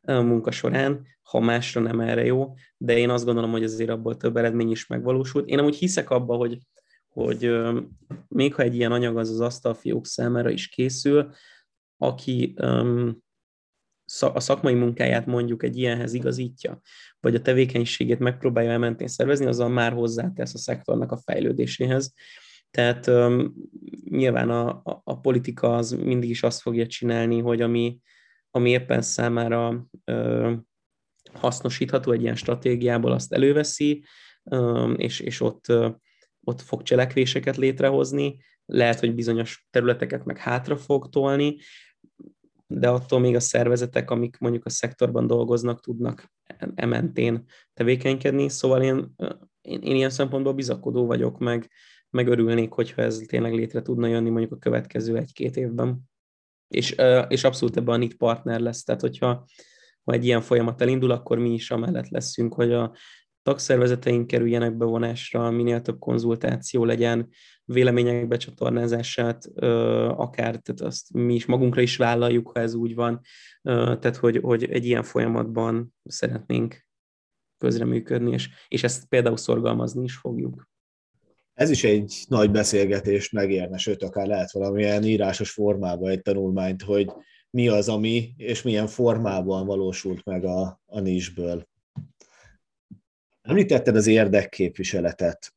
munka során, ha másra nem erre jó, de én azt gondolom, hogy azért abból több eredmény is megvalósult. Én amúgy hiszek abba, hogy, hogy még ha egy ilyen anyag az az asztalfiók számára is készül, aki a szakmai munkáját mondjuk egy ilyenhez igazítja, vagy a tevékenységét megpróbálja elmentén szervezni, azzal már hozzátesz a szektornak a fejlődéséhez. Tehát um, nyilván a, a, a politika az mindig is azt fogja csinálni, hogy ami, ami éppen számára uh, hasznosítható egy ilyen stratégiából, azt előveszi, um, és, és ott, uh, ott fog cselekvéseket létrehozni, lehet, hogy bizonyos területeket meg hátra fog tolni, de attól még a szervezetek, amik mondjuk a szektorban dolgoznak, tudnak ementén tevékenykedni. Szóval én, én, én ilyen szempontból bizakodó vagyok, meg, meg örülnék, hogyha ez tényleg létre tudna jönni mondjuk a következő egy-két évben. És, és abszolút ebben a NIT partner lesz, tehát hogyha ha egy ilyen folyamat elindul, akkor mi is amellett leszünk, hogy a tagszervezeteink kerüljenek bevonásra, minél több konzultáció legyen, vélemények becsatornázását, akár tehát azt mi is magunkra is vállaljuk, ha ez úgy van, tehát hogy, hogy egy ilyen folyamatban szeretnénk közreműködni, és, és ezt például szorgalmazni is fogjuk. Ez is egy nagy beszélgetést megérne, sőt, akár lehet valamilyen írásos formában egy tanulmányt, hogy mi az, ami, és milyen formában valósult meg a, a nisből. Említetted az érdekképviseletet.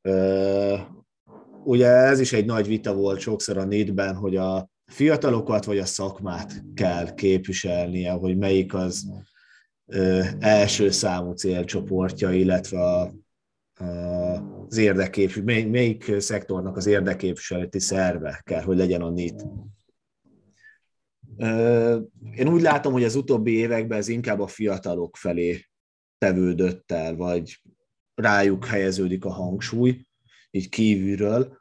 Ugye ez is egy nagy vita volt sokszor a NIT-ben, hogy a fiatalokat vagy a szakmát kell képviselnie, hogy melyik az első számú célcsoportja, illetve a, az érdekép, mely, melyik szektornak az érdeképviseleti szerve kell, hogy legyen a NIT. Én úgy látom, hogy az utóbbi években ez inkább a fiatalok felé tevődött el, vagy rájuk helyeződik a hangsúly, így kívülről,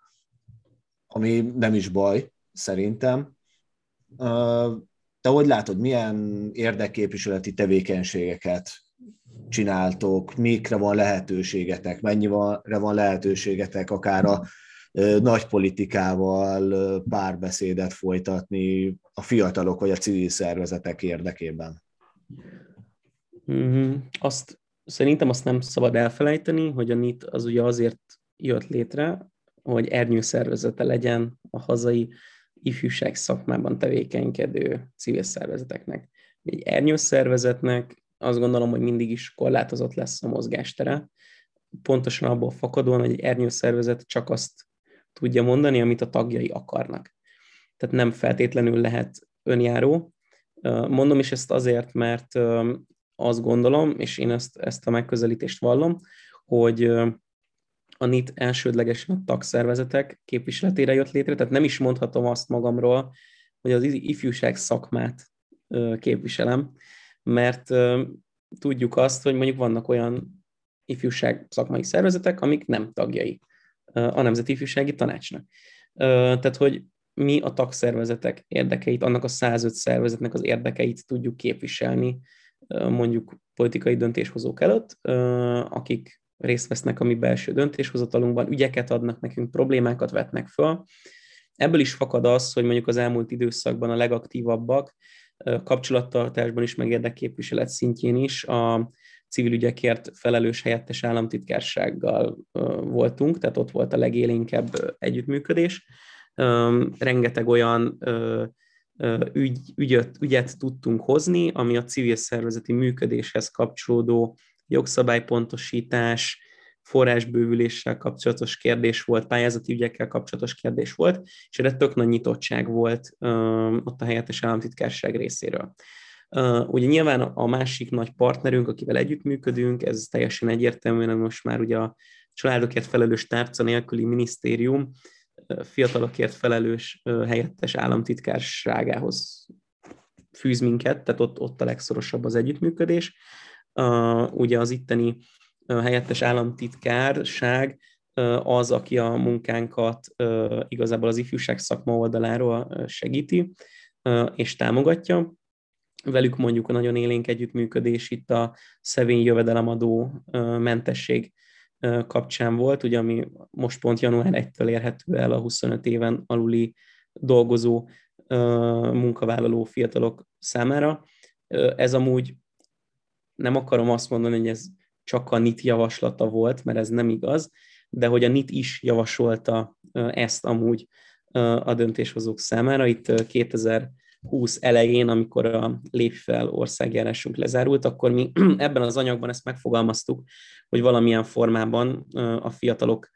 ami nem is baj, szerintem. Te hogy látod, milyen érdekképviseleti tevékenységeket csináltok, mikre van lehetőségetek, mennyire van lehetőségetek akár a nagy politikával párbeszédet folytatni a fiatalok vagy a civil szervezetek érdekében? Mm-hmm. Azt szerintem azt nem szabad elfelejteni, hogy a NIT az ugye azért jött létre, hogy ernyő szervezete legyen a hazai ifjúság szakmában tevékenykedő civil szervezeteknek. Egy ernyő szervezetnek azt gondolom, hogy mindig is korlátozott lesz a mozgástere, pontosan abból fakadóan, hogy egy ernyő szervezet csak azt tudja mondani, amit a tagjai akarnak. Tehát nem feltétlenül lehet önjáró. Mondom is ezt azért, mert azt gondolom, és én ezt, ezt a megközelítést vallom, hogy a NIT elsődlegesen a tagszervezetek képviseletére jött létre, tehát nem is mondhatom azt magamról, hogy az ifjúság szakmát képviselem, mert tudjuk azt, hogy mondjuk vannak olyan ifjúság szakmai szervezetek, amik nem tagjai a Nemzeti Ifjúsági Tanácsnak. Tehát, hogy mi a tagszervezetek érdekeit, annak a 105 szervezetnek az érdekeit tudjuk képviselni mondjuk politikai döntéshozók előtt, akik részt vesznek a mi belső döntéshozatalunkban, ügyeket adnak nekünk, problémákat vetnek föl. Ebből is fakad az, hogy mondjuk az elmúlt időszakban a legaktívabbak kapcsolattartásban is, meg érdekképviselet szintjén is a civil ügyekért felelős helyettes államtitkársággal voltunk, tehát ott volt a legélénkebb együttműködés. Rengeteg olyan ügy, ügyet, ügyet tudtunk hozni, ami a civil szervezeti működéshez kapcsolódó jogszabálypontosítás, forrásbővüléssel kapcsolatos kérdés volt, pályázati ügyekkel kapcsolatos kérdés volt, és erre tök nagy nyitottság volt uh, ott a helyettes államtitkárság részéről. Uh, ugye nyilván a másik nagy partnerünk, akivel együttműködünk, ez teljesen egyértelműen most már ugye a családokért felelős tárca nélküli minisztérium, fiatalokért felelős helyettes államtitkárságához fűz minket, tehát ott, ott a legszorosabb az együttműködés. Ugye az itteni helyettes államtitkárság az, aki a munkánkat igazából az ifjúság szakma oldaláról segíti és támogatja. Velük mondjuk a nagyon élénk együttműködés itt a szevény jövedelemadó mentesség kapcsán volt, ugye ami most pont január 1-től érhető el a 25 éven aluli dolgozó munkavállaló fiatalok számára. Ez amúgy nem akarom azt mondani, hogy ez csak a NIT javaslata volt, mert ez nem igaz, de hogy a NIT is javasolta ezt amúgy a döntéshozók számára. Itt 2020 elején, amikor a Lépfel országjárásunk lezárult, akkor mi ebben az anyagban ezt megfogalmaztuk, hogy valamilyen formában a fiatalok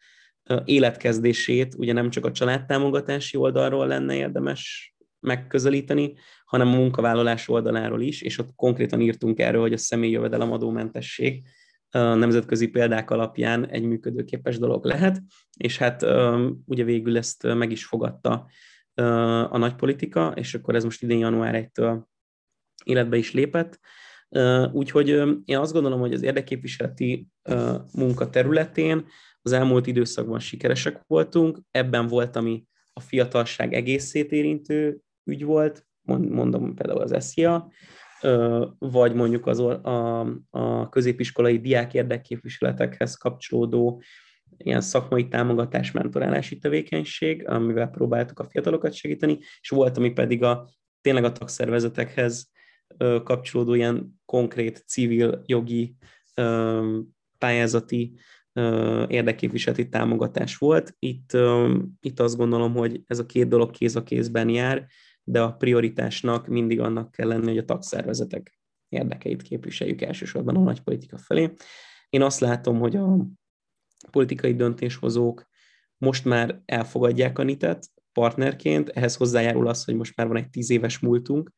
életkezdését ugye nem csak a családtámogatási oldalról lenne érdemes megközelíteni, hanem a munkavállalás oldaláról is, és ott konkrétan írtunk erről, hogy a személyi jövedelemadómentesség nemzetközi példák alapján egy működőképes dolog lehet, és hát ugye végül ezt meg is fogadta a nagypolitika, és akkor ez most idén január 1-től életbe is lépett. Úgyhogy én azt gondolom, hogy az érdekképviseleti munka területén az elmúlt időszakban sikeresek voltunk, ebben volt, ami a fiatalság egészét érintő ügy volt, mondom például az SZIA, vagy mondjuk az a, a középiskolai diák érdekképviseletekhez kapcsolódó ilyen szakmai támogatás, mentorálási tevékenység, amivel próbáltuk a fiatalokat segíteni, és volt, ami pedig a tényleg a tagszervezetekhez kapcsolódó ilyen konkrét civil jogi pályázati érdekképviseleti támogatás volt. Itt, itt azt gondolom, hogy ez a két dolog kéz a kézben jár, de a prioritásnak mindig annak kell lenni, hogy a tagszervezetek érdekeit képviseljük elsősorban a nagy politika felé. Én azt látom, hogy a politikai döntéshozók most már elfogadják a NIT-et partnerként, ehhez hozzájárul az, hogy most már van egy tíz éves múltunk,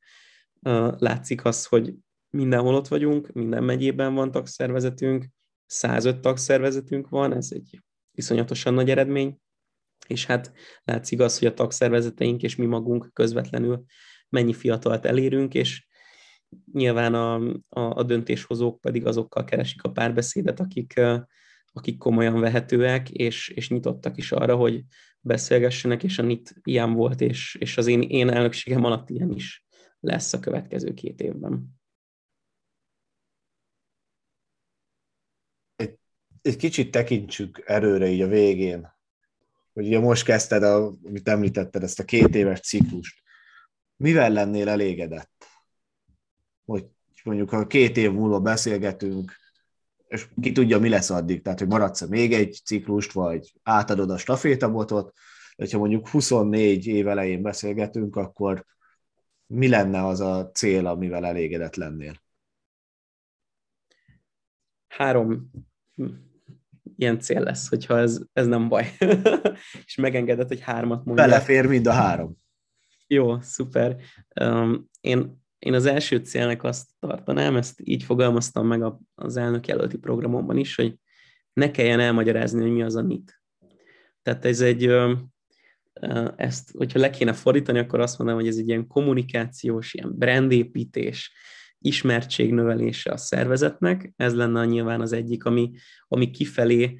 látszik az, hogy mindenhol ott vagyunk, minden megyében van tagszervezetünk, 105 tagszervezetünk van, ez egy iszonyatosan nagy eredmény, és hát látszik az, hogy a tagszervezeteink és mi magunk közvetlenül mennyi fiatalt elérünk, és nyilván a, a, a döntéshozók pedig azokkal keresik a párbeszédet, akik, akik komolyan vehetőek, és, és nyitottak is arra, hogy beszélgessenek, és a NIT ilyen volt, és, és az én, én elnökségem alatt ilyen is lesz a következő két évben. Egy, egy kicsit tekintsük erőre így a végén hogy ugye most kezdted, a, amit említetted, ezt a két éves ciklust. Mivel lennél elégedett? Hogy mondjuk, ha két év múlva beszélgetünk, és ki tudja, mi lesz addig, tehát hogy maradsz még egy ciklust, vagy átadod a stafétabotot, hogyha mondjuk 24 év elején beszélgetünk, akkor mi lenne az a cél, amivel elégedett lennél? Három ilyen cél lesz, hogyha ez, ez nem baj. és megengedett, hogy hármat mondja. Belefér mind a három. Jó, szuper. Um, én, én az első célnak azt tartanám, ezt így fogalmaztam meg az elnök jelölti programomban is, hogy ne kelljen elmagyarázni, hogy mi az a NIT. Tehát ez egy, ezt, hogyha le kéne fordítani, akkor azt mondanám, hogy ez egy ilyen kommunikációs, ilyen brandépítés, ismertség növelése a szervezetnek, ez lenne nyilván az egyik, ami, ami kifelé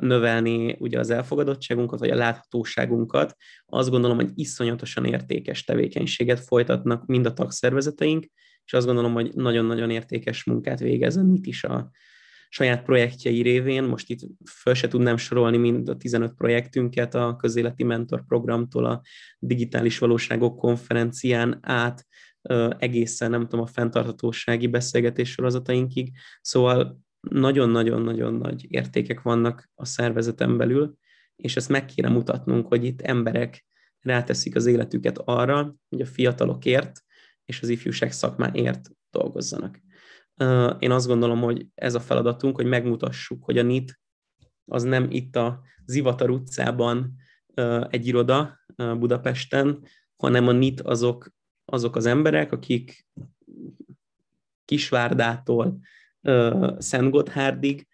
növelni ugye az elfogadottságunkat, vagy a láthatóságunkat. Azt gondolom, hogy iszonyatosan értékes tevékenységet folytatnak mind a tagszervezeteink, és azt gondolom, hogy nagyon-nagyon értékes munkát végez a NIT is a, saját projektjei révén, most itt föl se tudnám sorolni mind a 15 projektünket a közéleti mentor programtól a digitális valóságok konferencián át egészen, nem tudom, a fenntarthatósági beszélgetés sorozatainkig. Szóval nagyon-nagyon-nagyon nagy értékek vannak a szervezeten belül, és ezt meg kéne mutatnunk, hogy itt emberek ráteszik az életüket arra, hogy a fiatalokért és az ifjúság szakmáért dolgozzanak. Én azt gondolom, hogy ez a feladatunk, hogy megmutassuk, hogy a NIT az nem itt a Zivatar utcában egy iroda Budapesten, hanem a NIT azok, azok az emberek, akik Kisvárdától Szentgotthárdig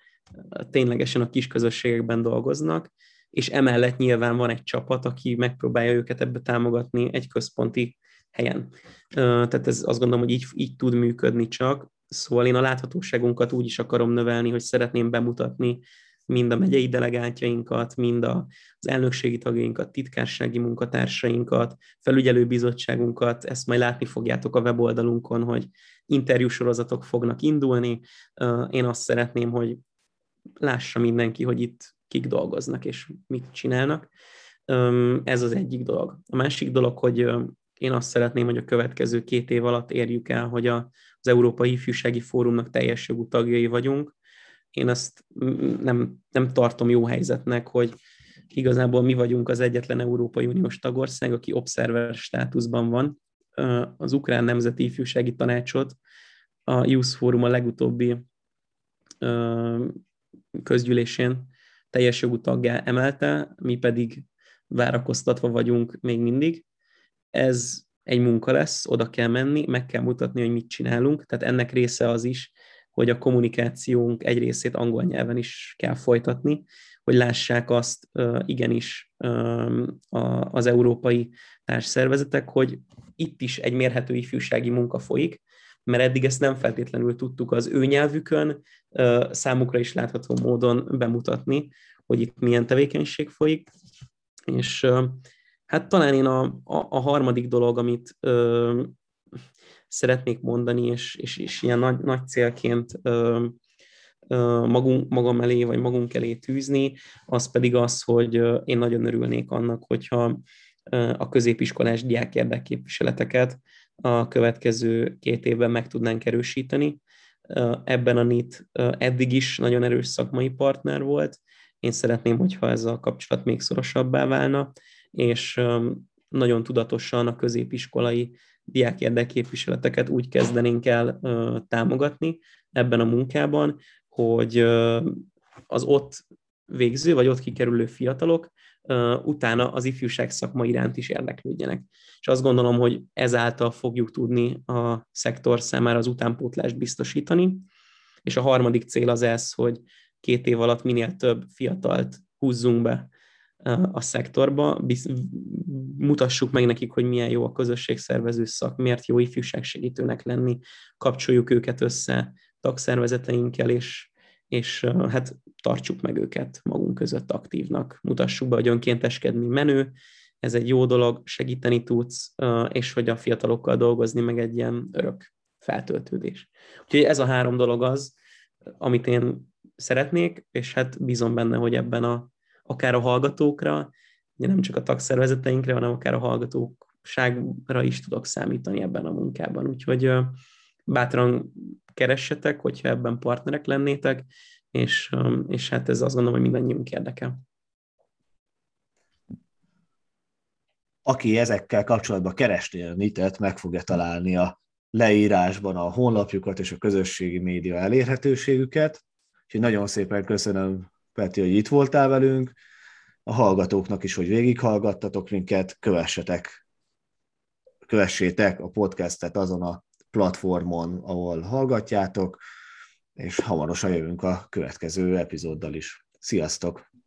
ténylegesen a kis közösségekben dolgoznak, és emellett nyilván van egy csapat, aki megpróbálja őket ebbe támogatni egy központi helyen. Tehát ez azt gondolom, hogy így, így tud működni csak. Szóval én a láthatóságunkat úgy is akarom növelni, hogy szeretném bemutatni mind a megyei delegáltjainkat, mind az elnökségi tagjainkat, titkársági munkatársainkat, felügyelőbizottságunkat, ezt majd látni fogjátok a weboldalunkon, hogy interjúsorozatok fognak indulni. Én azt szeretném, hogy lássa mindenki, hogy itt kik dolgoznak és mit csinálnak. Ez az egyik dolog. A másik dolog, hogy én azt szeretném, hogy a következő két év alatt érjük el, hogy az Európai Ifjúsági Fórumnak teljes jogú tagjai vagyunk. Én ezt nem, nem tartom jó helyzetnek, hogy igazából mi vagyunk az egyetlen Európai Uniós tagország, aki observer státuszban van. Az Ukrán Nemzeti Ifjúsági Tanácsot a Youth Forum a legutóbbi közgyűlésén teljes jogú taggá emelte, mi pedig várakoztatva vagyunk még mindig. Ez egy munka lesz, oda kell menni, meg kell mutatni, hogy mit csinálunk, tehát ennek része az is, hogy a kommunikációnk egy részét angol nyelven is kell folytatni, hogy lássák azt igenis az európai társszervezetek, hogy itt is egy mérhető ifjúsági munka folyik, mert eddig ezt nem feltétlenül tudtuk az ő nyelvükön számukra is látható módon bemutatni, hogy itt milyen tevékenység folyik, és hát talán én a, a, a harmadik dolog, amit szeretnék mondani, és, és, és ilyen nagy, nagy célként ö, magunk, magam elé, vagy magunk elé tűzni, az pedig az, hogy én nagyon örülnék annak, hogyha a középiskolás diák érdekképviseleteket a következő két évben meg tudnánk erősíteni. Ebben a NIT eddig is nagyon erős szakmai partner volt. Én szeretném, hogyha ez a kapcsolat még szorosabbá válna, és nagyon tudatosan a középiskolai diák érdekképviseleteket úgy kezdenénk el támogatni ebben a munkában, hogy az ott végző, vagy ott kikerülő fiatalok utána az ifjúság szakma iránt is érdeklődjenek. És azt gondolom, hogy ezáltal fogjuk tudni a szektor számára az utánpótlást biztosítani. És a harmadik cél az ez, hogy két év alatt minél több fiatalt húzzunk be a szektorba, mutassuk meg nekik, hogy milyen jó a közösségszervező szak, miért jó ifjúságsegítőnek lenni, kapcsoljuk őket össze tagszervezeteinkkel, és, és hát tartsuk meg őket magunk között aktívnak, mutassuk be, hogy önkénteskedni menő, ez egy jó dolog, segíteni tudsz, és hogy a fiatalokkal dolgozni meg egy ilyen örök feltöltődés. Úgyhogy ez a három dolog az, amit én szeretnék, és hát bízom benne, hogy ebben a, akár a hallgatókra, ugye nem csak a tagszervezeteinkre, hanem akár a hallgatóságra is tudok számítani ebben a munkában. Úgyhogy bátran keressetek, hogyha ebben partnerek lennétek, és, és hát ez azt gondolom, hogy mindannyiunk érdekel. Aki ezekkel kapcsolatban keresné a NIT-et, meg fogja találni a leírásban a honlapjukat és a közösségi média elérhetőségüket. Úgyhogy nagyon szépen köszönöm, Peti, hogy itt voltál velünk. A hallgatóknak is, hogy végighallgattatok minket, kövessetek, kövessétek a podcastet azon a platformon, ahol hallgatjátok, és hamarosan jövünk a következő epizóddal is. Sziasztok!